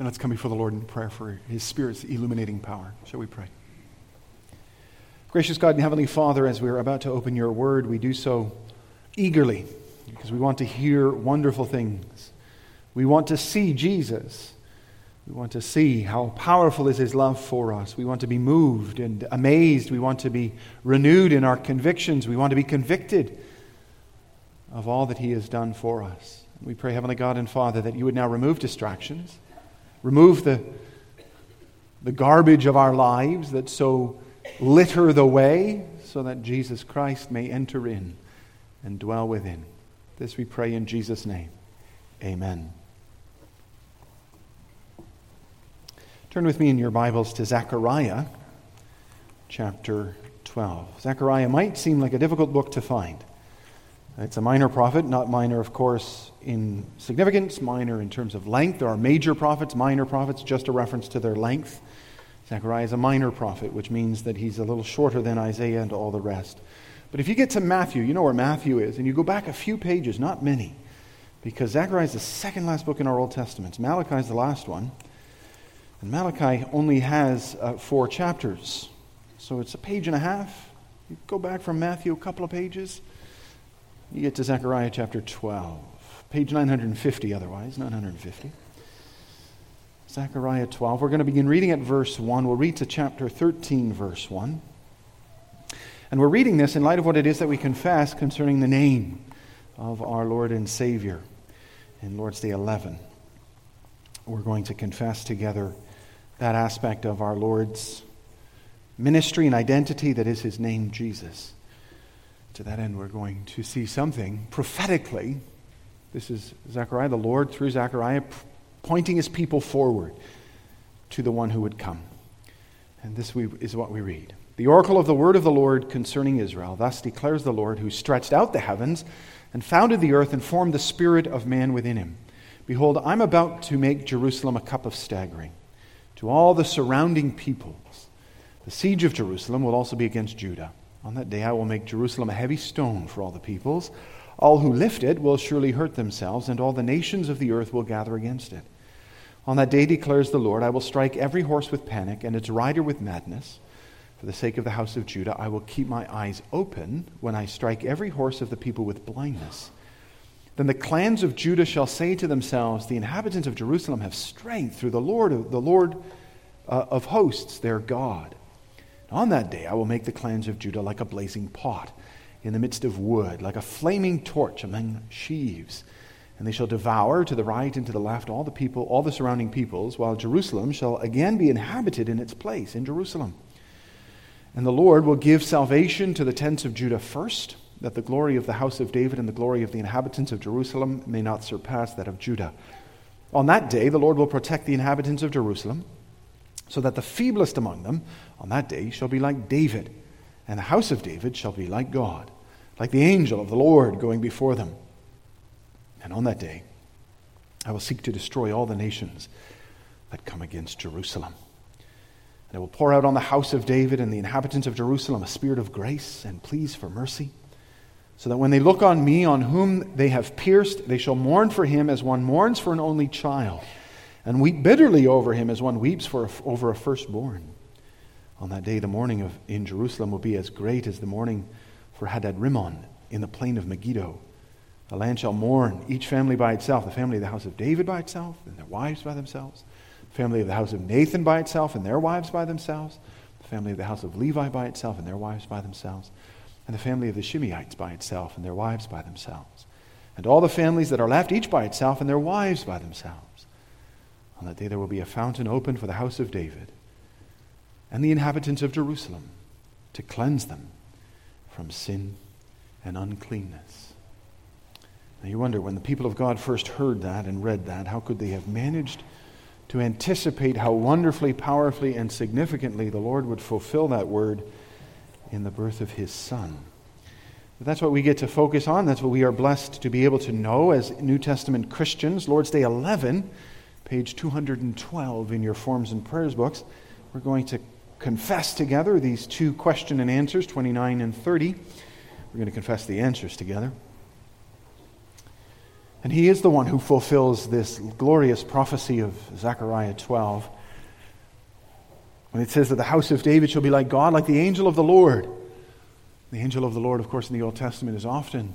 And let's come before the Lord in prayer for his Spirit's illuminating power. Shall we pray? Gracious God and Heavenly Father, as we are about to open your word, we do so eagerly because we want to hear wonderful things. We want to see Jesus. We want to see how powerful is his love for us. We want to be moved and amazed. We want to be renewed in our convictions. We want to be convicted of all that he has done for us. We pray, Heavenly God and Father, that you would now remove distractions Remove the, the garbage of our lives that so litter the way so that Jesus Christ may enter in and dwell within. This we pray in Jesus' name. Amen. Turn with me in your Bibles to Zechariah chapter 12. Zechariah might seem like a difficult book to find. It's a minor prophet, not minor, of course, in significance, minor in terms of length. There are major prophets, minor prophets, just a reference to their length. Zechariah is a minor prophet, which means that he's a little shorter than Isaiah and all the rest. But if you get to Matthew, you know where Matthew is, and you go back a few pages, not many, because Zechariah is the second last book in our Old Testament. Malachi is the last one. And Malachi only has uh, four chapters. So it's a page and a half. You go back from Matthew a couple of pages. You get to Zechariah chapter 12, page 950 otherwise, 950. Zechariah 12. We're going to begin reading at verse 1. We'll read to chapter 13, verse 1. And we're reading this in light of what it is that we confess concerning the name of our Lord and Savior in Lord's Day 11. We're going to confess together that aspect of our Lord's ministry and identity that is his name, Jesus. To that end, we're going to see something prophetically. This is Zechariah, the Lord through Zechariah, pointing his people forward to the one who would come. And this we, is what we read. The oracle of the word of the Lord concerning Israel. Thus declares the Lord, who stretched out the heavens and founded the earth and formed the spirit of man within him. Behold, I'm about to make Jerusalem a cup of staggering to all the surrounding peoples. The siege of Jerusalem will also be against Judah. On that day I will make Jerusalem a heavy stone for all the peoples. All who lift it will surely hurt themselves, and all the nations of the earth will gather against it. On that day, declares the Lord, I will strike every horse with panic and its rider with madness. For the sake of the house of Judah, I will keep my eyes open when I strike every horse of the people with blindness. Then the clans of Judah shall say to themselves, The inhabitants of Jerusalem have strength through the Lord, the Lord uh, of hosts, their God. On that day I will make the clans of Judah like a blazing pot in the midst of wood, like a flaming torch among sheaves. And they shall devour to the right and to the left all the people, all the surrounding peoples, while Jerusalem shall again be inhabited in its place in Jerusalem. And the Lord will give salvation to the tents of Judah first, that the glory of the house of David and the glory of the inhabitants of Jerusalem may not surpass that of Judah. On that day, the Lord will protect the inhabitants of Jerusalem so that the feeblest among them on that day shall be like David, and the house of David shall be like God, like the angel of the Lord going before them. And on that day I will seek to destroy all the nations that come against Jerusalem. And I will pour out on the house of David and the inhabitants of Jerusalem a spirit of grace and pleas for mercy, so that when they look on me, on whom they have pierced, they shall mourn for him as one mourns for an only child and weep bitterly over him as one weeps for a, over a firstborn. On that day, the mourning of, in Jerusalem will be as great as the mourning for Hadad Rimmon in the plain of Megiddo. The land shall mourn, each family by itself, the family of the house of David by itself, and their wives by themselves, the family of the house of Nathan by itself, and their wives by themselves, the family of the house of Levi by itself, and their wives by themselves, and the family of the Shimeites by itself, and their wives by themselves, and all the families that are left, each by itself, and their wives by themselves. On that day there will be a fountain opened for the house of David and the inhabitants of Jerusalem to cleanse them from sin and uncleanness. Now you wonder, when the people of God first heard that and read that, how could they have managed to anticipate how wonderfully, powerfully, and significantly the Lord would fulfill that word in the birth of his Son? That's what we get to focus on. That's what we are blessed to be able to know as New Testament Christians. Lord's Day 11 page 212 in your forms and prayers books. We're going to confess together these two question and answers, 29 and 30. We're going to confess the answers together. And he is the one who fulfills this glorious prophecy of Zechariah 12 when it says that the house of David shall be like God, like the angel of the Lord. The angel of the Lord, of course, in the Old Testament is often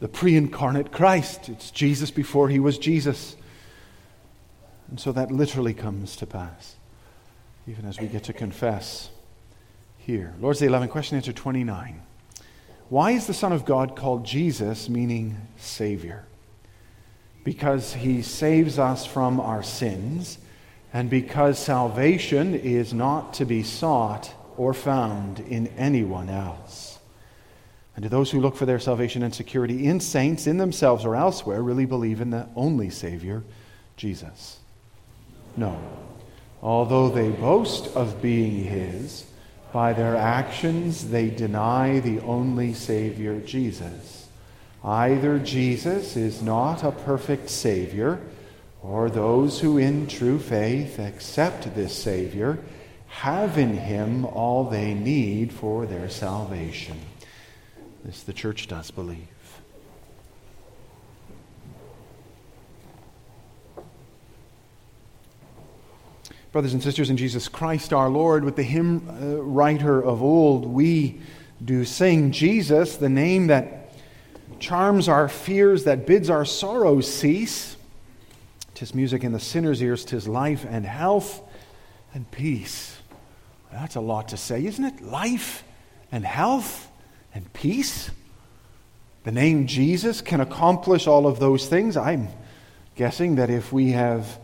the pre incarnate Christ. It's Jesus before he was Jesus. And so that literally comes to pass, even as we get to confess here. Lord's Day 11, question answer 29. Why is the Son of God called Jesus, meaning Savior? Because he saves us from our sins, and because salvation is not to be sought or found in anyone else. And do those who look for their salvation and security in saints, in themselves, or elsewhere, really believe in the only Savior, Jesus. No. Although they boast of being His, by their actions they deny the only Savior, Jesus. Either Jesus is not a perfect Savior, or those who in true faith accept this Savior have in Him all they need for their salvation. This the church does believe. Brothers and sisters in Jesus Christ our Lord, with the hymn uh, writer of old, we do sing Jesus, the name that charms our fears, that bids our sorrows cease. Tis music in the sinner's ears, tis life and health and peace. That's a lot to say, isn't it? Life and health and peace. The name Jesus can accomplish all of those things. I'm guessing that if we have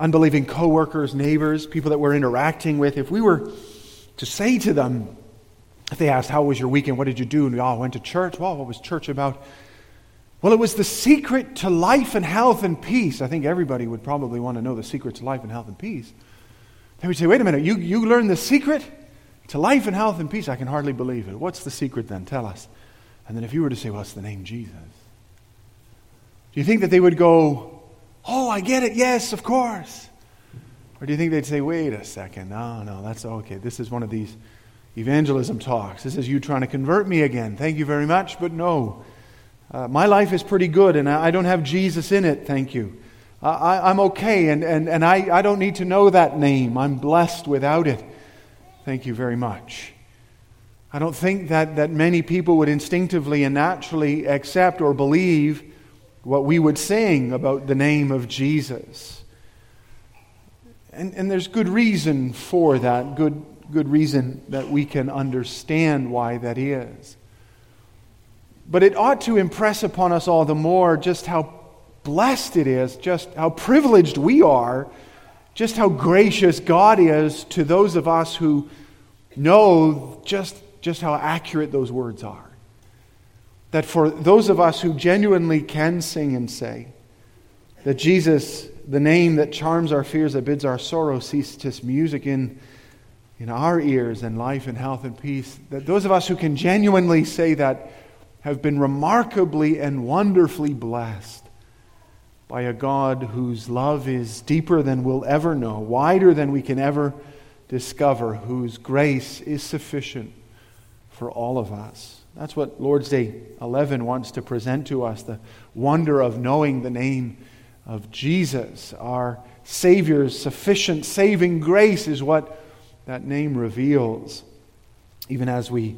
unbelieving coworkers, neighbors, people that we're interacting with, if we were to say to them, if they asked, How was your weekend? What did you do? And we all went to church. Well, what was church about? Well, it was the secret to life and health and peace. I think everybody would probably want to know the secret to life and health and peace. They would say, Wait a minute, you, you learned the secret to life and health and peace? I can hardly believe it. What's the secret then? Tell us. And then if you were to say, What's the name Jesus? Do you think that they would go, Oh, I get it. Yes, of course. Or do you think they'd say, wait a second. No, no, that's okay. This is one of these evangelism talks. This is you trying to convert me again. Thank you very much, but no. Uh, my life is pretty good, and I, I, don't have Jesus in it, thank you. I, am okay, and, and, and I, I don't need to know that name. I'm blessed without it. Thank you very much. I don't think that, that many people would instinctively and naturally accept or believe what we would sing about the name of Jesus. And, and there's good reason for that, good, good reason that we can understand why that is. But it ought to impress upon us all the more just how blessed it is, just how privileged we are, just how gracious God is to those of us who know just, just how accurate those words are that for those of us who genuinely can sing and say that Jesus, the name that charms our fears, that bids our sorrow, cease just music in, in our ears and life and health and peace, that those of us who can genuinely say that have been remarkably and wonderfully blessed by a God whose love is deeper than we'll ever know, wider than we can ever discover, whose grace is sufficient for all of us. That's what Lord's Day 11 wants to present to us the wonder of knowing the name of Jesus. Our Savior's sufficient saving grace is what that name reveals. Even as we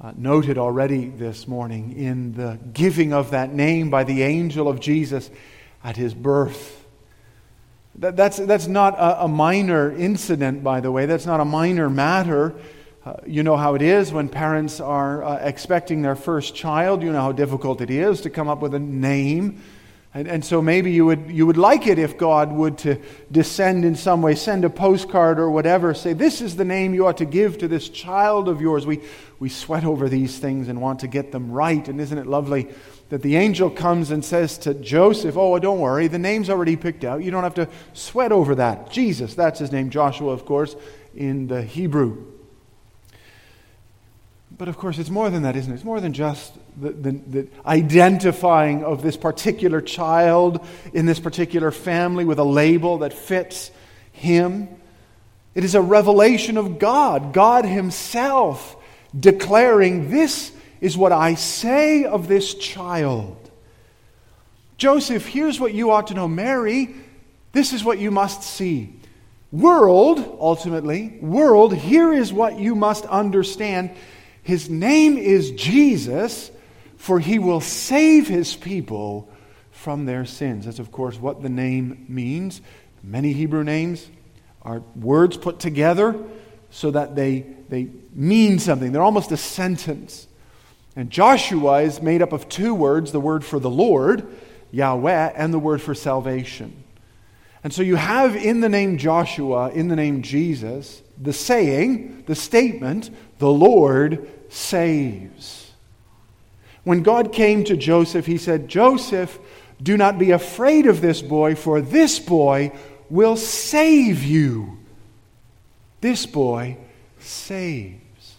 uh, noted already this morning in the giving of that name by the angel of Jesus at his birth. That, that's, that's not a, a minor incident, by the way. That's not a minor matter. Uh, you know how it is when parents are uh, expecting their first child. You know how difficult it is to come up with a name. And, and so maybe you would, you would like it if God would to descend in some way, send a postcard or whatever, say, This is the name you ought to give to this child of yours. We, we sweat over these things and want to get them right. And isn't it lovely that the angel comes and says to Joseph, Oh, don't worry, the name's already picked out. You don't have to sweat over that. Jesus, that's his name. Joshua, of course, in the Hebrew. But of course, it's more than that, isn't it? It's more than just the, the, the, identifying of this particular child in this particular family with a label that fits him. It is a revelation of God, God Himself declaring, This is what I say of this child. Joseph, here's what you ought to know. Mary, this is what you must see. World, ultimately, world, here is what you must understand. His name is Jesus, for he will save his people from their sins. That's, of course, what the name means. Many Hebrew names are words put together so that they, they mean something. They're almost a sentence. And Joshua is made up of two words the word for the Lord, Yahweh, and the word for salvation. And so you have in the name Joshua, in the name Jesus, the saying, the statement, the Lord saves. When God came to Joseph, he said, Joseph, do not be afraid of this boy, for this boy will save you. This boy saves.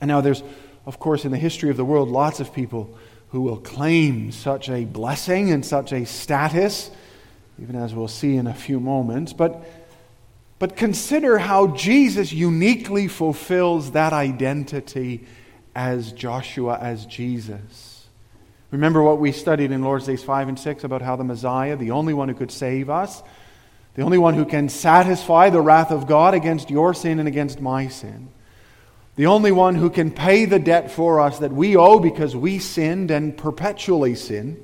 And now there's, of course, in the history of the world, lots of people who will claim such a blessing and such a status even as we'll see in a few moments. But, but consider how Jesus uniquely fulfills that identity as Joshua, as Jesus. Remember what we studied in Lord's Days 5 and 6 about how the Messiah, the only one who could save us, the only one who can satisfy the wrath of God against your sin and against my sin, the only one who can pay the debt for us that we owe because we sinned and perpetually sin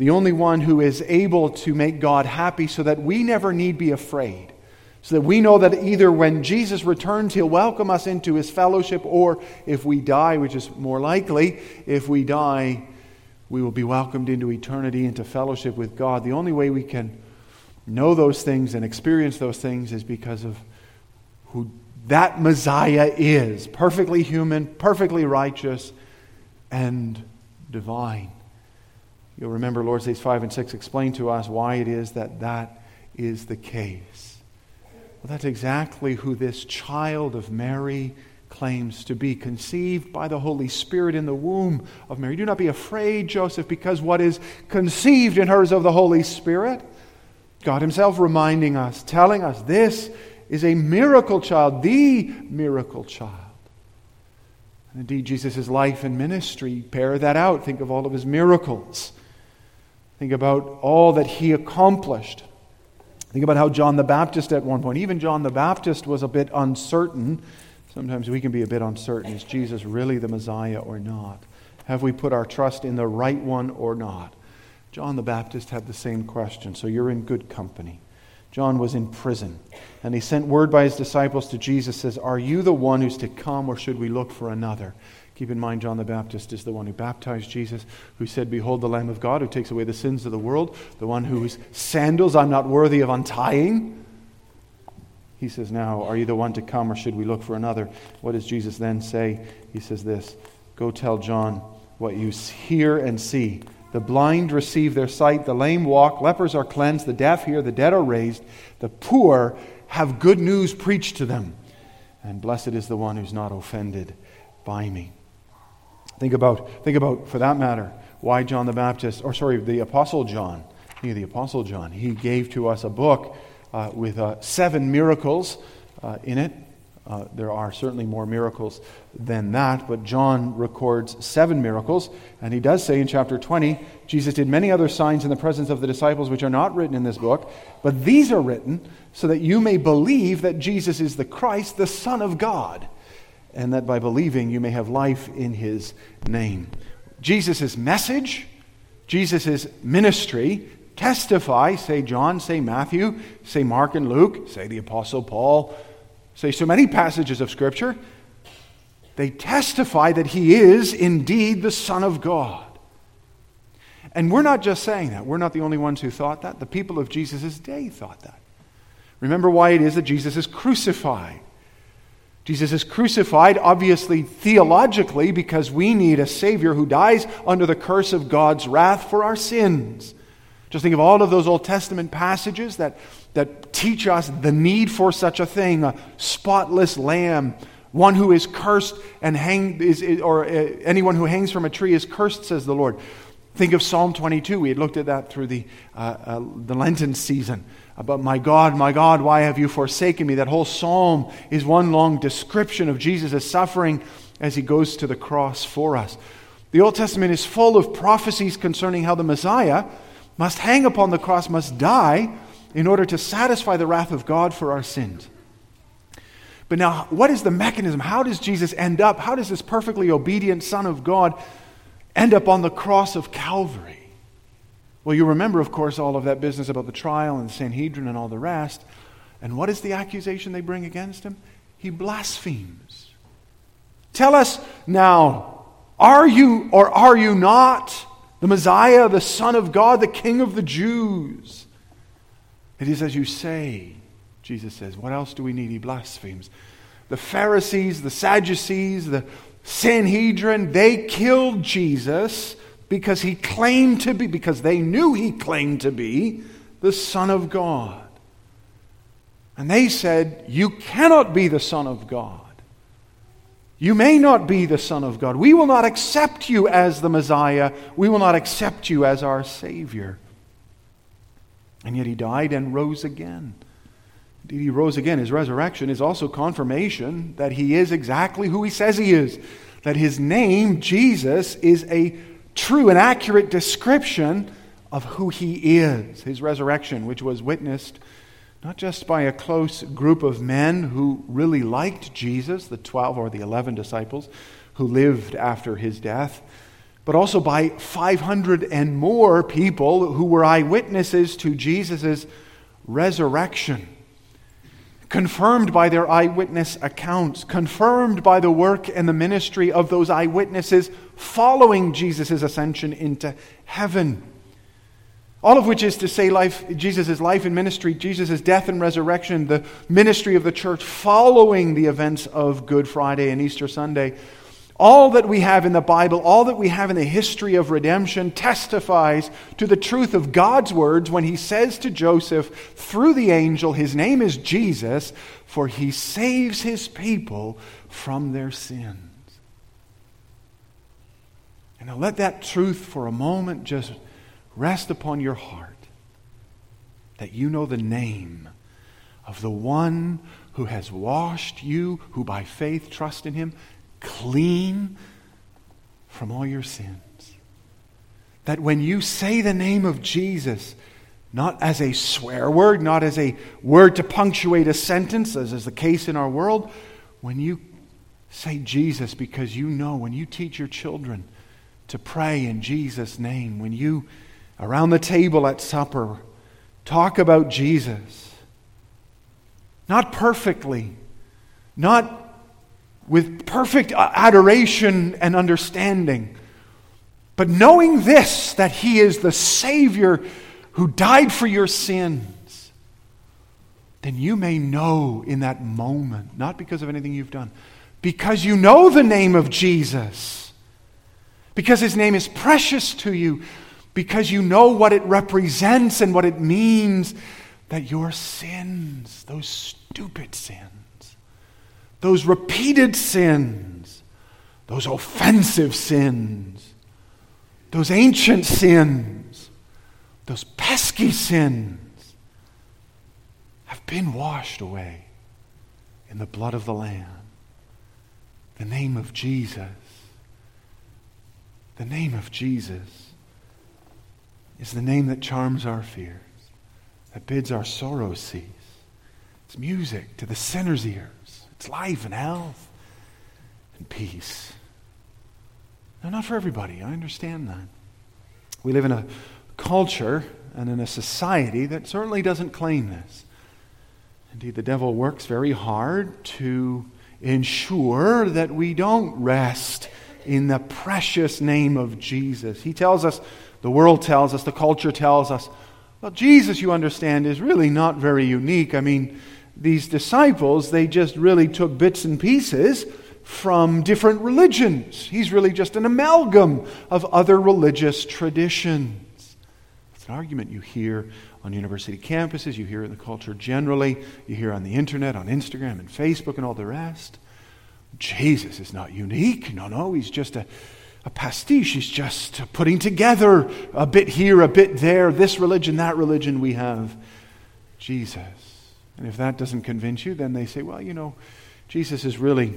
the only one who is able to make God happy so that we never need be afraid. So that we know that either when Jesus returns, he'll welcome us into his fellowship, or if we die, which is more likely, if we die, we will be welcomed into eternity, into fellowship with God. The only way we can know those things and experience those things is because of who that Messiah is perfectly human, perfectly righteous, and divine. You'll remember Lord's Days 5 and 6 explain to us why it is that that is the case. Well, that's exactly who this child of Mary claims to be, conceived by the Holy Spirit in the womb of Mary. Do not be afraid, Joseph, because what is conceived in her is of the Holy Spirit. God Himself reminding us, telling us this is a miracle child, the miracle child. And indeed, Jesus' life and ministry bear that out. Think of all of His miracles. Think about all that he accomplished. Think about how John the Baptist at one point, even John the Baptist was a bit uncertain. Sometimes we can be a bit uncertain. Is Jesus really the Messiah or not? Have we put our trust in the right one or not? John the Baptist had the same question, so you're in good company. John was in prison, and he sent word by his disciples to Jesus says, "Are you the one who's to come or should we look for another?" Keep in mind, John the Baptist is the one who baptized Jesus, who said, Behold the Lamb of God who takes away the sins of the world, the one whose sandals I'm not worthy of untying. He says, Now, are you the one to come, or should we look for another? What does Jesus then say? He says this Go tell John what you hear and see. The blind receive their sight, the lame walk, lepers are cleansed, the deaf hear, the dead are raised, the poor have good news preached to them. And blessed is the one who's not offended by me. Think about, think about, for that matter, why John the Baptist, or sorry, the Apostle John. The Apostle John. He gave to us a book uh, with uh, seven miracles uh, in it. Uh, there are certainly more miracles than that, but John records seven miracles. And he does say in chapter 20 Jesus did many other signs in the presence of the disciples which are not written in this book, but these are written so that you may believe that Jesus is the Christ, the Son of God and that by believing you may have life in his name. Jesus' message, Jesus' ministry testify, say John, say Matthew, say Mark and Luke, say the Apostle Paul, say so many passages of Scripture. They testify that he is indeed the Son of God. And we're not just saying that. We're not the only ones who thought that. The people of Jesus' day thought that. Remember why it is that Jesus is crucified. Jesus is crucified, obviously theologically, because we need a Savior who dies under the curse of God's wrath for our sins. Just think of all of those Old Testament passages that, that teach us the need for such a thing a spotless lamb, one who is cursed and hang, is, or uh, anyone who hangs from a tree is cursed, says the Lord. Think of Psalm 22. We had looked at that through the, uh, uh, the Lenten season about my God, my God, why have you forsaken me? That whole psalm is one long description of Jesus' suffering as he goes to the cross for us. The Old Testament is full of prophecies concerning how the Messiah must hang upon the cross, must die in order to satisfy the wrath of God for our sins. But now, what is the mechanism? How does Jesus end up? How does this perfectly obedient Son of God end up on the cross of Calvary? Well, you remember, of course, all of that business about the trial and the Sanhedrin and all the rest. And what is the accusation they bring against him? He blasphemes. Tell us now, are you or are you not the Messiah, the Son of God, the King of the Jews? It is as you say, Jesus says. What else do we need? He blasphemes. The Pharisees, the Sadducees, the Sanhedrin, they killed Jesus because he claimed to be, because they knew he claimed to be the Son of God. And they said, You cannot be the Son of God. You may not be the Son of God. We will not accept you as the Messiah. We will not accept you as our Savior. And yet he died and rose again. Indeed, he rose again. His resurrection is also confirmation that he is exactly who he says he is. That his name, Jesus, is a true and accurate description of who he is. His resurrection, which was witnessed not just by a close group of men who really liked Jesus, the 12 or the 11 disciples who lived after his death, but also by 500 and more people who were eyewitnesses to Jesus' resurrection confirmed by their eyewitness accounts, confirmed by the work and the ministry of those eyewitnesses following Jesus' ascension into heaven. All of which is to say, life, Jesus' life and ministry, Jesus' death and resurrection, the ministry of the church following the events of Good Friday and Easter Sunday all that we have in the Bible, all that we have in the history of redemption testifies to the truth of God's words when he says to Joseph through the angel, His name is Jesus, for he saves his people from their sins. And now let that truth for a moment just rest upon your heart that you know the name of the one who has washed you, who by faith trust in him, clean from all your sins. That when you say the name of Jesus, not as a swear word, not as a word to punctuate a sentence, as is the case in our world, when you say Jesus because you know, when you teach your children to pray in Jesus' name, when you, around the table at supper, talk about Jesus, not perfectly, not with perfect adoration and understanding. But knowing this, that He is the Savior who died for your sins, then you may know in that moment, not because of anything you've done, because you know the name of Jesus, because His name is precious to you, because you know what it represents and what it means that your sins, those stupid sins, those repeated sins, those offensive sins, those ancient sins, those pesky sins have been washed away in the blood of the Lamb. The name of Jesus. The name of Jesus is the name that charms our fears, that bids our sorrows cease. It's music to the sinner's ears, it's life and health and peace. Now, not for everybody. I understand that. We live in a culture and in a society that certainly doesn't claim this. Indeed, the devil works very hard to ensure that we don't rest in the precious name of Jesus. He tells us, the world tells us, the culture tells us, well, Jesus, you understand, is really not very unique. I mean, these disciples, they just really took bits and pieces from different religions. He's really just an amalgam of other religious traditions. It's an argument you hear on university campuses, you hear in the culture generally, you hear on the internet, on Instagram and Facebook and all the rest. Jesus is not unique. No, no, he's just a, a pastiche. He's just putting together a bit here, a bit there, this religion, that religion we have. Jesus and if that doesn't convince you, then they say, well, you know, Jesus is really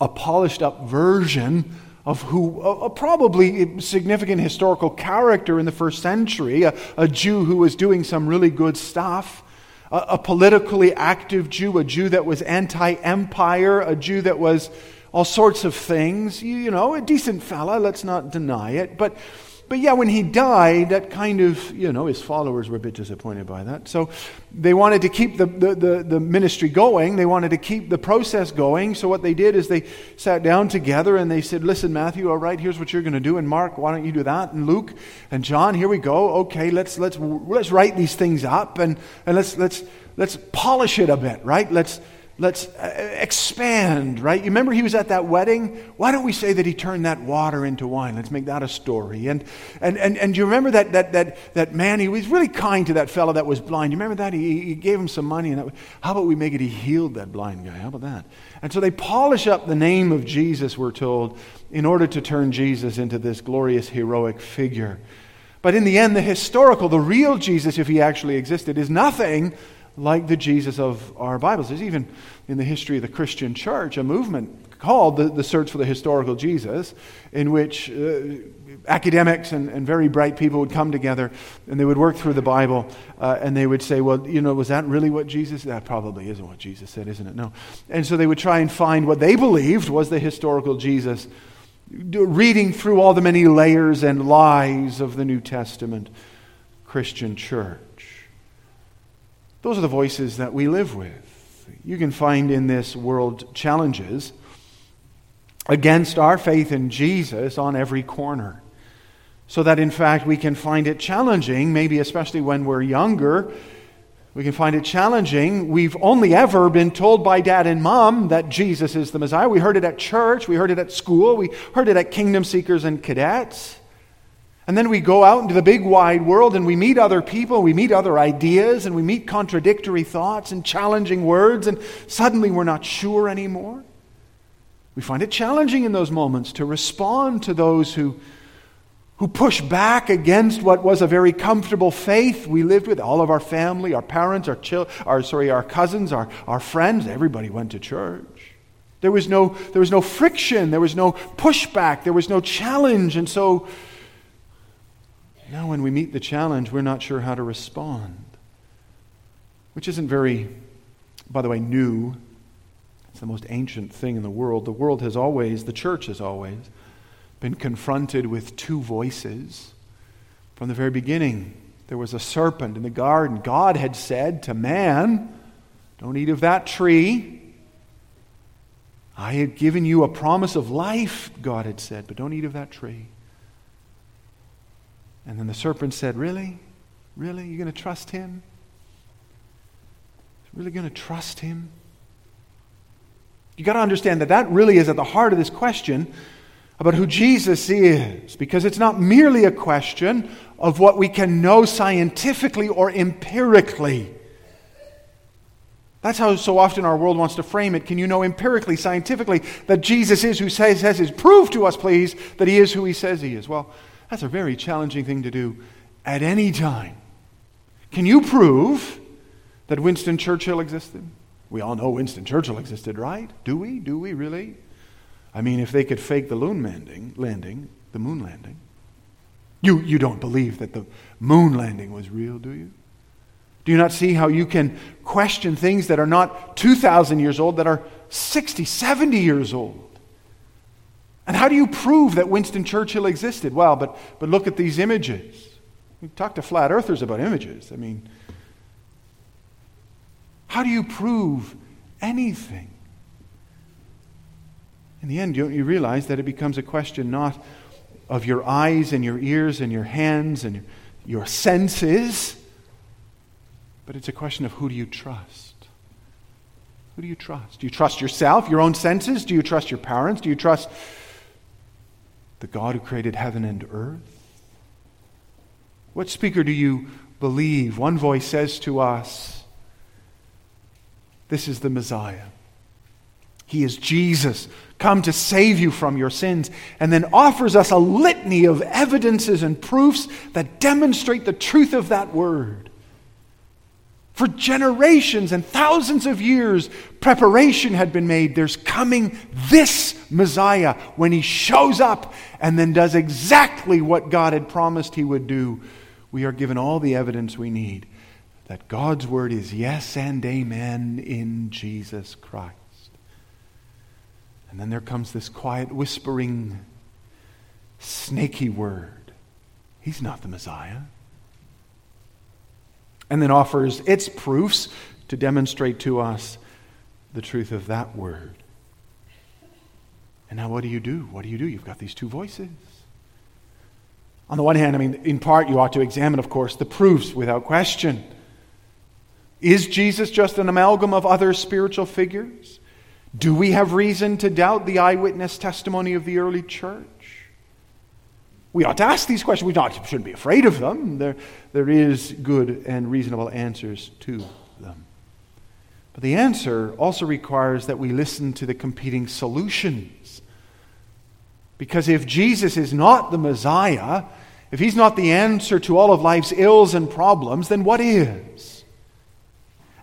a polished up version of who, a, a probably significant historical character in the first century, a, a Jew who was doing some really good stuff, a, a politically active Jew, a Jew that was anti empire, a Jew that was all sorts of things. You, you know, a decent fella, let's not deny it. But but yeah, when he died, that kind of, you know, his followers were a bit disappointed by that. So they wanted to keep the, the, the, the, ministry going. They wanted to keep the process going. So what they did is they sat down together and they said, Listen, Matthew, all right, here's what you're going to do. And Mark, why don't you do that? And Luke and John, here we go. Okay, let's, let's, let's write these things up and, and let's, let's, let's polish it a bit, right? Let's, let's uh, expand, right? You remember he was at that wedding? Why don't we say that he turned that water into wine? Let's make that a story. And, and, and, and you remember that, that, that, that man? He was really kind to that fellow that was blind. You remember that? He, he gave him some money. And that, how about we make it he healed that blind guy? How about that? And so they polish up the name of Jesus, we're told, in order to turn Jesus into this glorious, heroic figure. But in the end, the historical, the real Jesus, if he actually existed, is nothing like the Jesus of our Bibles. There's even in the history of the Christian church a movement called the, the Search for the Historical Jesus, in which uh, academics and, and, very bright people would come together and they would work through the Bible uh, and they would say, well, you know, was that really what Jesus That probably isn't what Jesus said, isn't it? No. And so they would try and find what they believed was the historical Jesus, reading through all the many layers and lies of the New Testament Christian church. Those are the voices that we live with. You can find in this world challenges against our faith in Jesus on every corner. So that in fact we can find it challenging, maybe especially when we're younger. We can find it challenging. We've only ever been told by dad and mom that Jesus is the Messiah. We heard it at church, we heard it at school, we heard it at Kingdom Seekers and Cadets. And then we go out into the big wide world and we meet other people, we meet other ideas, and we meet contradictory thoughts and challenging words, and suddenly we're not sure anymore. We find it challenging in those moments to respond to those who, who push back against what was a very comfortable faith we lived with. All of our family, our parents, our, chil- our, sorry, our cousins, our, our friends, everybody went to church. There was, no, there was no friction, there was no pushback, there was no challenge, and so now, when we meet the challenge, we're not sure how to respond, which isn't very, by the way, new. It's the most ancient thing in the world. The world has always, the church has always, been confronted with two voices. From the very beginning, there was a serpent in the garden. God had said to man, Don't eat of that tree. I had given you a promise of life, God had said, but don't eat of that tree. And then the serpent said, Really? Really? You're going to trust him? Really going to trust him? You got to understand that that really is at the heart of this question about who Jesus is, because it's not merely a question of what we can know scientifically or empirically. That's how so often our world wants to frame it. Can you know empirically, scientifically, that Jesus is who says, says is? Prove to us, please, that he is who he says he is. Well, that's a very challenging thing to do at any time. Can you prove that Winston Churchill existed? We all know Winston Churchill existed, right? Do we? Do we really? I mean, if they could fake the moon landing, landing the moon landing, you, you don't believe that the moon landing was real, do you? Do you not see how you can question things that are not 2,000 years old, that are 60, 70 years old? And how do you prove that Winston Churchill existed? Well, but, but look at these images. We talk to flat earthers about images. I mean, how do you prove anything? In the end, don't you realize that it becomes a question not of your eyes and your ears and your hands and your, your senses, but it's a question of who do you trust? Who do you trust? Do you trust yourself, your own senses? Do you trust your parents? Do you trust the God who created heaven and earth? What speaker do you believe? One voice says to us, This is the Messiah. He is Jesus, come to save you from your sins, and then offers us a litany of evidences and proofs that demonstrate the truth of that word. For generations and thousands of years, preparation had been made. There's coming this Messiah when he shows up and then does exactly what God had promised he would do. We are given all the evidence we need that God's word is yes and amen in Jesus Christ. And then there comes this quiet, whispering, snaky word. He's not the Messiah and then offers its proofs to demonstrate to us the truth of that word. And now, what do you do? What do you do? You've got these two voices. On the one hand, I mean, in part, you ought to examine, of course, the proofs without question. Is Jesus just an amalgam of other spiritual figures? Do we have reason to doubt the eyewitness testimony of the early church? We ought to ask these questions. We not, shouldn't be afraid of them. There, there is good and reasonable answers to them. But the answer also requires that we listen to the competing solutions. Because if Jesus is not the Messiah, if he's not the answer to all of life's ills and problems, then what is?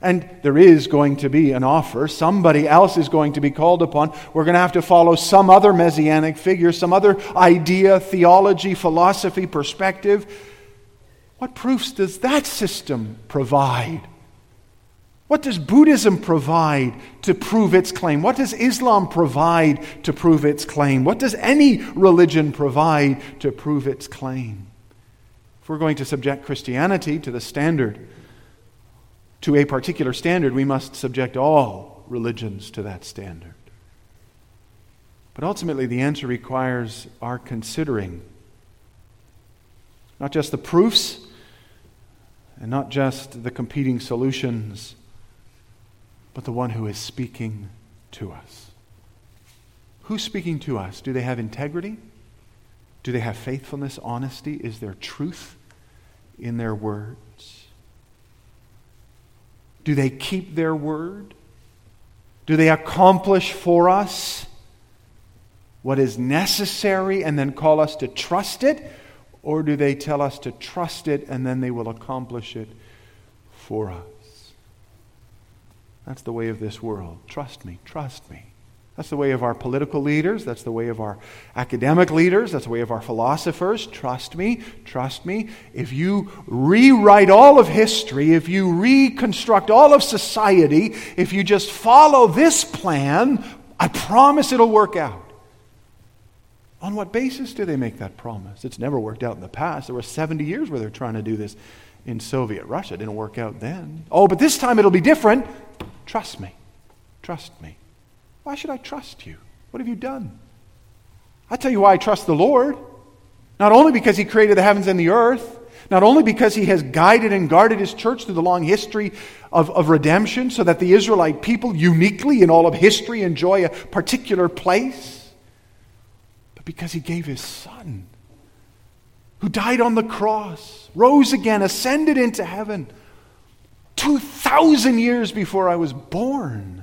And there is going to be an offer. Somebody else is going to be called upon. We're going to have to follow some other messianic figure, some other idea, theology, philosophy, perspective. What proofs does that system provide? What does Buddhism provide to prove its claim? What does Islam provide to prove its claim? What does any religion provide to prove its claim? If we're going to subject Christianity to the standard to a particular standard, we must subject all religions to that standard. But ultimately, the answer requires our considering not just the proofs and not just the competing solutions, but the one who is speaking to us. Who's speaking to us? Do they have integrity? Do they have faithfulness, honesty? Is there truth in their word? Do they keep their word? Do they accomplish for us what is necessary and then call us to trust it? Or do they tell us to trust it and then they will accomplish it for us? That's the way of this world. Trust me, trust me. That's the way of our political leaders. That's the way of our academic leaders. That's the way of our philosophers. Trust me, trust me. If you rewrite all of history, if you reconstruct all of society, if you just follow this plan, I promise it'll work out. On what basis do they make that promise? It's never worked out in the past. There were 70 years where they're trying to do this in Soviet Russia. It didn't work out then. Oh, but this time it'll be different. Trust me. Trust me. Why should I trust you? What have you done? I tell you why I trust the Lord. Not only because He created the heavens and the earth, not only because He has guided and guarded His church through the long history of, of redemption so that the Israelite people uniquely in all of history enjoy a particular place, but because He gave His Son, who died on the cross, rose again, ascended into heaven 2,000 years before I was born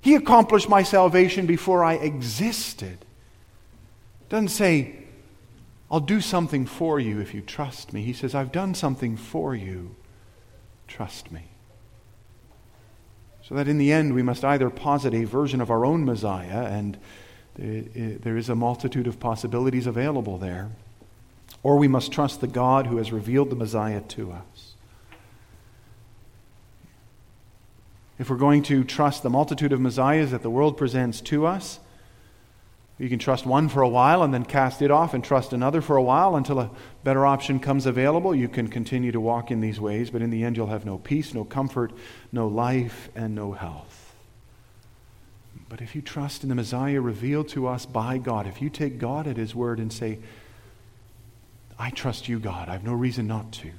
he accomplished my salvation before I existed. Doesn't say, I'll do something for you if you trust me. He says, I've done something for you. Trust me. So that in the end, we must either posit a version of our own Messiah, and there eh, is a multitude of possibilities available there, or we must trust the God who has revealed the Messiah to us. If we're going to trust the multitude of messiahs that the world presents to us, you can trust one for a while and then cast it off and trust another for a while until a better option comes available. You can continue to walk in these ways, but in the end, you'll have no peace, no comfort, no life, and no health. But if you trust in the Messiah revealed to us by God, if you take God at His word and say, I trust you, God, I have no reason not to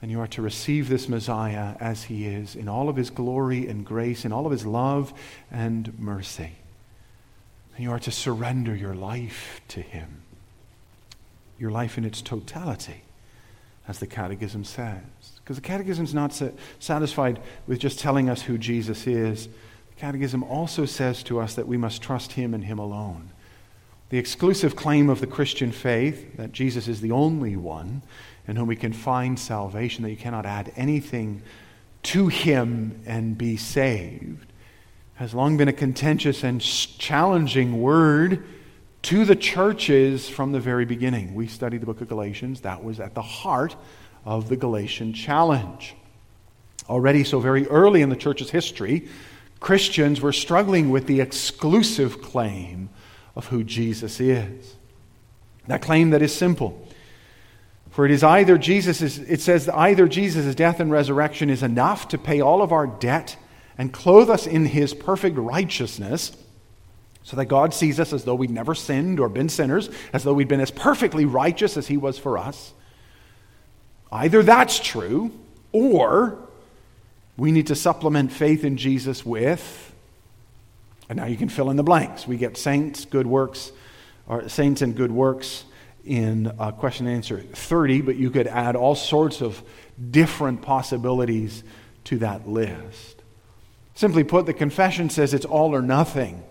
and you are to receive this Messiah as he is, in all of his glory and grace, in all of his love and mercy. And you are to surrender your life to him, your life in its totality, as the Catechism says. Because the Catechism is not satisfied with just telling us who Jesus is. The Catechism also says to us that we must trust him and him alone. The exclusive claim of the Christian faith that Jesus is the only one in whom we can find salvation, that you cannot add anything to him and be saved, has long been a contentious and challenging word to the churches from the very beginning. We studied the book of Galatians, that was at the heart of the Galatian challenge. Already, so very early in the church's history, Christians were struggling with the exclusive claim of who Jesus is. That claim that is simple. For it is either Jesus is, it says either Jesus' death and resurrection is enough to pay all of our debt and clothe us in his perfect righteousness, so that God sees us as though we'd never sinned or been sinners, as though we'd been as perfectly righteous as he was for us. Either that's true, or we need to supplement faith in Jesus with, and now you can fill in the blanks. We get saints, good works, or saints and good works in uh, question and answer 30, but you could add all sorts of different possibilities to that list. Simply put, the confession says it's all or nothing.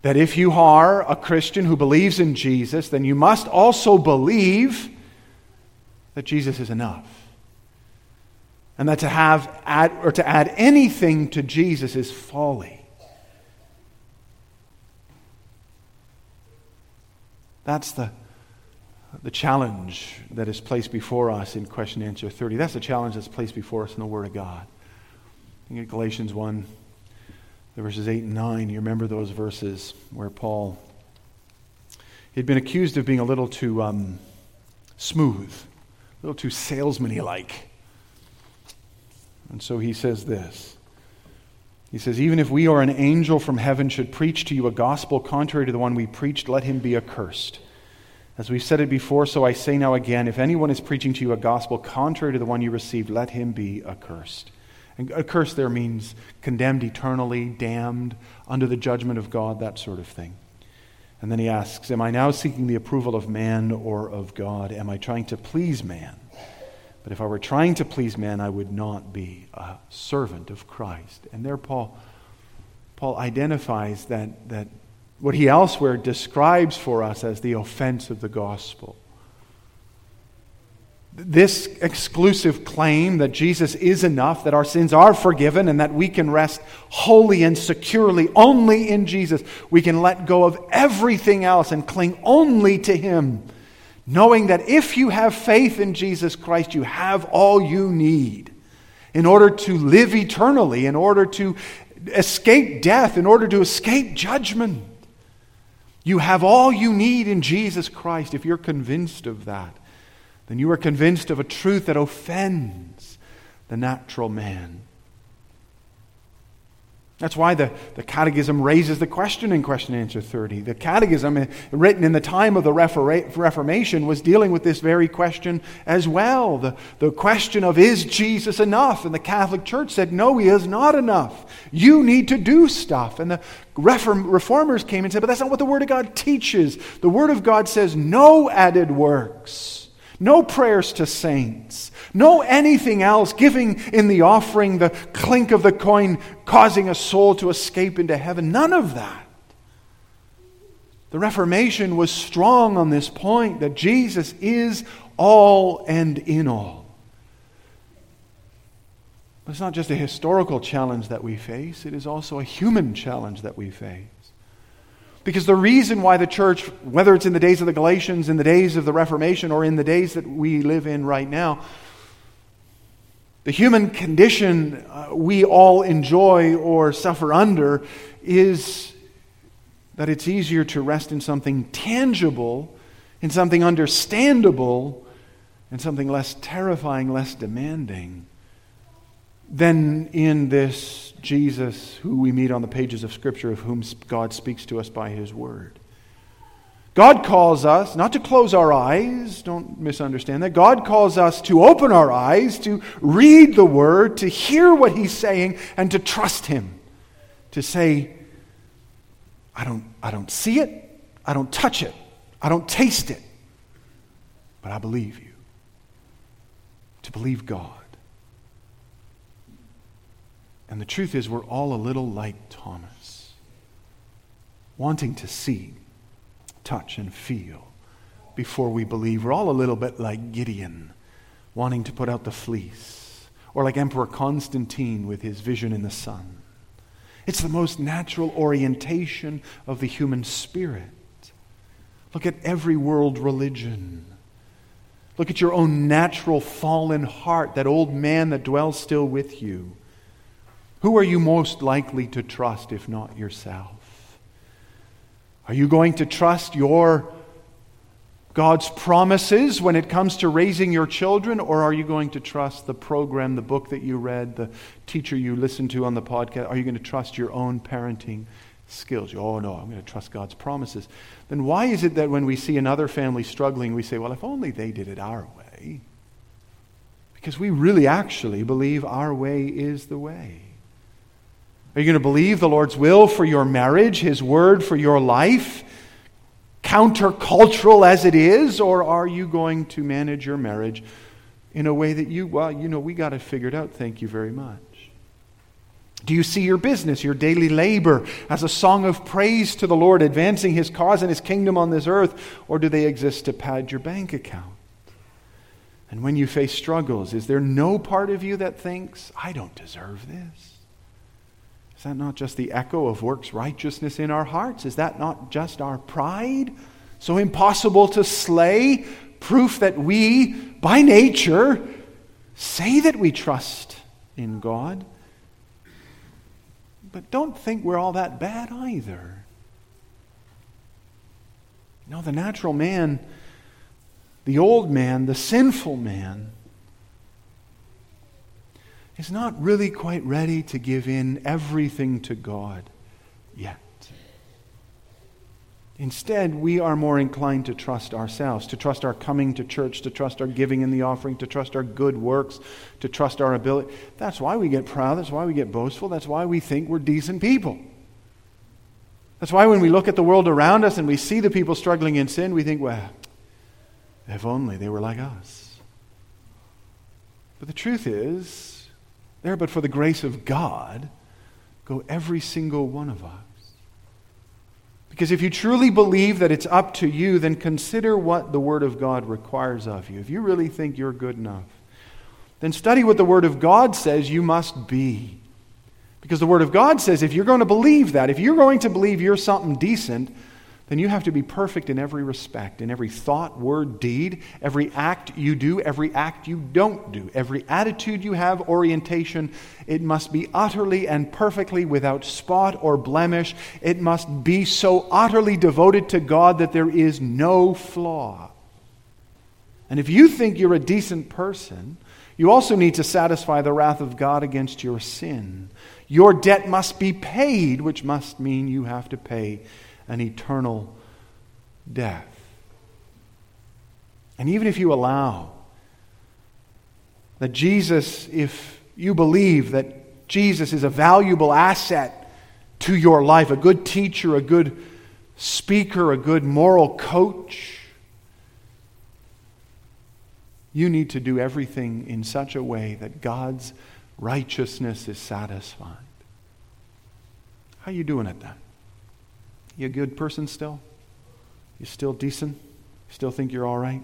That if you are a Christian who believes in Jesus, then you must also believe that Jesus is enough. And that to have add, or to add anything to Jesus is folly. That's the, the challenge that is placed before us in question answer 30. That's the challenge that's placed before us in the Word of God. In Galatians 1, the verses 8 and 9, you remember those verses where Paul he'd been accused of being a little too um, smooth, a little too salesman like. And so he says this. He says, Even if we or an angel from heaven should preach to you a gospel contrary to the one we preached, let him be accursed. As we've said it before, so I say now again if anyone is preaching to you a gospel contrary to the one you received, let him be accursed. And accursed there means condemned eternally, damned, under the judgment of God, that sort of thing. And then he asks, Am I now seeking the approval of man or of God? Am I trying to please man? But if I were trying to please man, I would not be a servant of Christ. And there Paul, Paul identifies that, that what he elsewhere describes for us as the offense of the gospel this exclusive claim that Jesus is enough, that our sins are forgiven, and that we can rest wholly and securely only in Jesus. We can let go of everything else and cling only to Him, knowing that if you have faith in Jesus Christ, you have all you need in order to live eternally, in order to escape death, in order to escape judgment. You have all you need in Jesus Christ if you're convinced of that then you are convinced of a truth that offends the natural man. That's why the, the Catechism raises the question in question answer 30. The Catechism, eh, written in the time of the Reformation, was dealing with this very question as well. The, the question of, is Jesus enough? And the Catholic Church said, no, he is not enough. You need to do stuff. And the Reform, Reformers came and said, but that's not what the Word of God teaches. The Word of God says, no added works no prayers to saints, no anything else, giving in the offering, the clink of the coin, causing a soul to escape into heaven. None of that. The Reformation was strong on this point that Jesus is all and in all. But it's not just a historical challenge that we face, it is also a human challenge that we face. Because the reason why the church, whether it's in the days of the Galatians, in the days of the Reformation, or in the days that we live in right now, the human condition uh, we all enjoy or suffer under is that it's easier to rest in something tangible, in something understandable, and something less terrifying, less demanding than in this Jesus who we meet on the pages of Scripture, of whom God speaks to us by His Word. God calls us not to close our eyes, don't misunderstand that. God calls us to open our eyes, to read the Word, to hear what He's saying, and to trust Him. To say, I don't, I don't see it, I don't touch it, I don't taste it, but I believe you. To believe God. And the truth is, we're all a little like Thomas, wanting to see, touch, and feel before we believe. We're all a little bit like Gideon, wanting to put out the fleece, or like Emperor Constantine with his vision in the sun. It's the most natural orientation of the human spirit. Look at every world religion. Look at your own natural fallen heart, that old man that dwells still with you. Who are you most likely to trust if not yourself? Are you going to trust your God's promises when it comes to raising your children, or are you going to trust the program, the book that you read, the teacher you listened to on the podcast? Are you going to trust your own parenting skills? Oh, no, I'm going to trust God's promises. Then why is it that when we see another family struggling, we say, well, if only they did it our way? Because we really actually believe our way is the way. Are you going to believe the Lord's will for your marriage, His word for your life? countercultural as it is, or are you going to manage your marriage in a way that you, well, you know, we got it figured out, thank you very much? Do you see your business, your daily labor, as a song of praise to the Lord, advancing His cause and His kingdom on this earth, or do they exist to pad your bank account? And when you face struggles, is there no part of you that thinks, I don't deserve this? Is that not just the echo of works righteousness in our hearts? Is that not just our pride? So impossible to slay? Proof that we, by nature, say that we trust in God. But don't think we're all that bad either. No, the natural man, the old man, the sinful man, is not really quite ready to give in everything to God yet. Instead, we are more inclined to trust ourselves, to trust our coming to church, to trust our giving in the offering, to trust our good works, to trust our ability. That's why we get proud. That's why we get boastful. That's why we think we're decent people. That's why when we look at the world around us and we see the people struggling in sin, we think, well, if only they were like us. But the truth is, there, but for the grace of God, go every single one of us. Because if you truly believe that it's up to you, then consider what the Word of God requires of you. If you really think you're good enough, then study what the Word of God says you must be. Because the Word of God says if you're going to believe that, if you're going to believe you're something decent, then you have to be perfect in every respect, in every thought, word, deed, every act you do, every act you don't do, every attitude you have, orientation. It must be utterly and perfectly without spot or blemish. It must be so utterly devoted to God that there is no flaw. And if you think you're a decent person, you also need to satisfy the wrath of God against your sin. Your debt must be paid, which must mean you have to pay an eternal death. And even if you allow that Jesus, if you believe that Jesus is a valuable asset to your life, a good teacher, a good speaker, a good moral coach, you need to do everything in such a way that God's righteousness is satisfied. How are you doing at that? You a good person still? You still decent? You still think you're all right?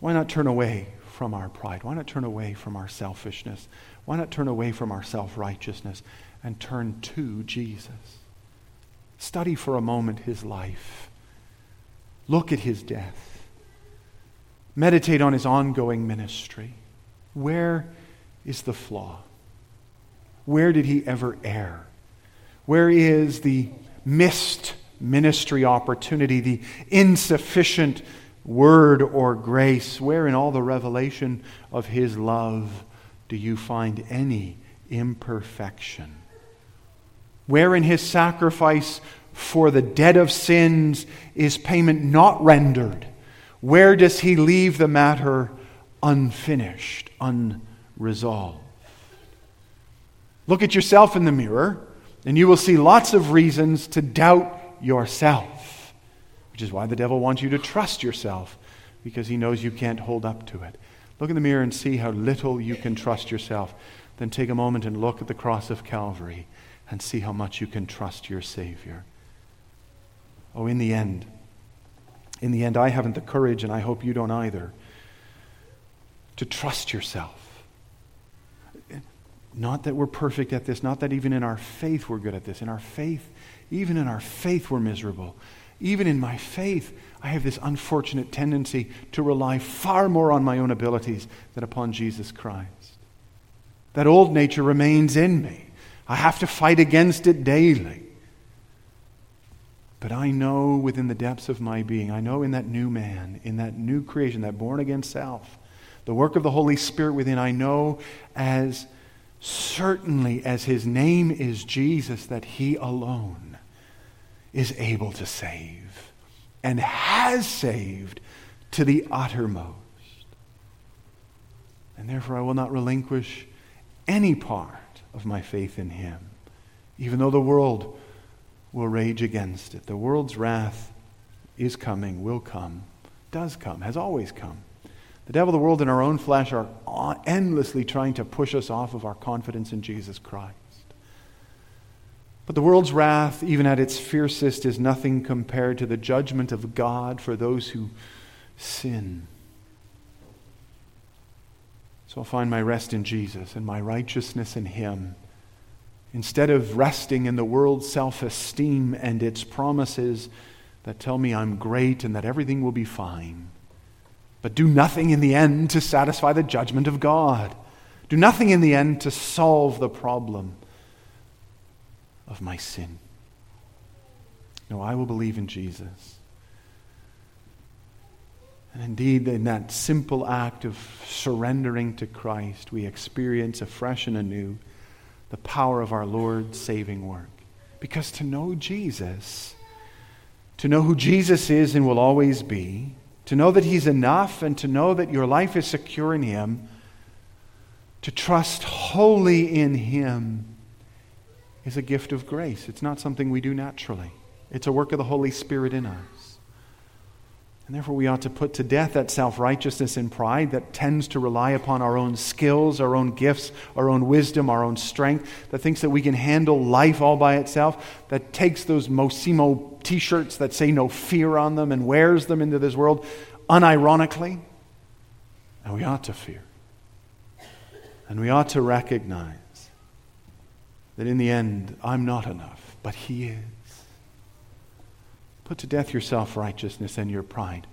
Why not turn away from our pride? Why not turn away from our selfishness? Why not turn away from our self righteousness and turn to Jesus? Study for a moment his life. Look at his death. Meditate on his ongoing ministry. Where is the flaw? Where did he ever err? Where is the missed ministry opportunity, the insufficient word or grace? Where in all the revelation of His love do you find any imperfection? Where in His sacrifice for the debt of sins is payment not rendered? Where does He leave the matter unfinished, unresolved? Look at yourself in the mirror and you will see lots of reasons to doubt yourself, which is why the devil wants you to trust yourself, because he knows you can't hold up to it. Look in the mirror and see how little you can trust yourself. Then take a moment and look at the cross of Calvary and see how much you can trust your Savior. Oh, in the end, in the end, I haven't the courage, and I hope you don't either, to trust yourself. Not that we're perfect at this, not that even in our faith we're good at this. In our faith, even in our faith, we're miserable. Even in my faith, I have this unfortunate tendency to rely far more on my own abilities than upon Jesus Christ. That old nature remains in me. I have to fight against it daily. But I know within the depths of my being, I know in that new man, in that new creation, that born again self, the work of the Holy Spirit within, I know as certainly as his name is Jesus that he alone is able to save and has saved to the uttermost. And therefore, I will not relinquish any part of my faith in him, even though the world will rage against it. The world's wrath is coming, will come, does come, has always come. The devil, the world, and our own flesh are endlessly trying to push us off of our confidence in Jesus Christ. But the world's wrath, even at its fiercest, is nothing compared to the judgment of God for those who sin. So I'll find my rest in Jesus and my righteousness in Him. Instead of resting in the world's self esteem and its promises that tell me I'm great and that everything will be fine, but do nothing in the end to satisfy the judgment of God. Do nothing in the end to solve the problem of my sin. No, I will believe in Jesus. And indeed, in that simple act of surrendering to Christ, we experience afresh and anew the power of our Lord's saving work. Because to know Jesus, to know who Jesus is and will always be, to know that He's enough, and to know that your life is secure in Him, to trust wholly in Him is a gift of grace. It's not something we do naturally, it's a work of the Holy Spirit in us. And therefore, we ought to put to death that self righteousness and pride that tends to rely upon our own skills, our own gifts, our own wisdom, our own strength, that thinks that we can handle life all by itself, that takes those Mossimo t shirts that say no fear on them and wears them into this world unironically. And we ought to fear. And we ought to recognize that in the end, I'm not enough, but He is. Put to death your self righteousness and your pride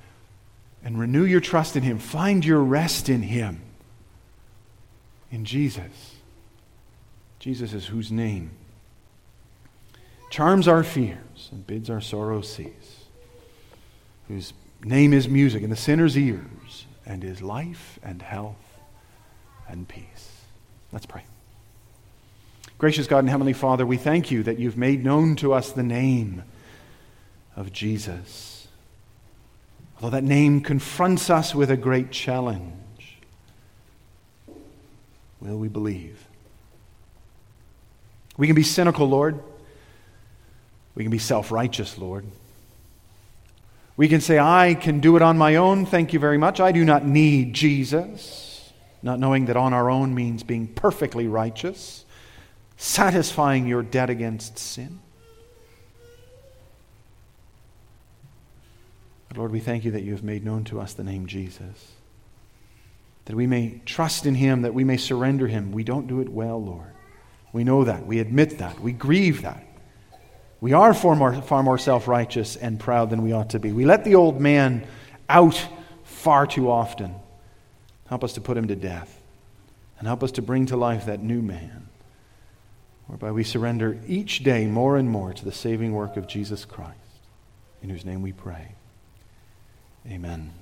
and renew your trust in Him. Find your rest in Him, in Jesus. Jesus is whose name charms our fears and bids our sorrows cease, whose name is music in the sinner's ears and is life and health and peace. Let's pray. Gracious God and Heavenly Father, we thank you that you've made known to us the name of Jesus. Although that name confronts us with a great challenge, will we believe? We can be cynical, Lord. We can be self righteous, Lord. We can say, I can do it on my own. Thank you very much. I do not need Jesus. Not knowing that on our own means being perfectly righteous, satisfying your debt against sin. But Lord, we thank you that you have made known to us the name Jesus. That we may trust in him, that we may surrender him. We don't do it well, Lord. We know that. We admit that. We grieve that. We are far more, far more self righteous and proud than we ought to be. We let the old man out far too often. Help us to put him to death. And help us to bring to life that new man, whereby we surrender each day more and more to the saving work of Jesus Christ, in whose name we pray. Amen.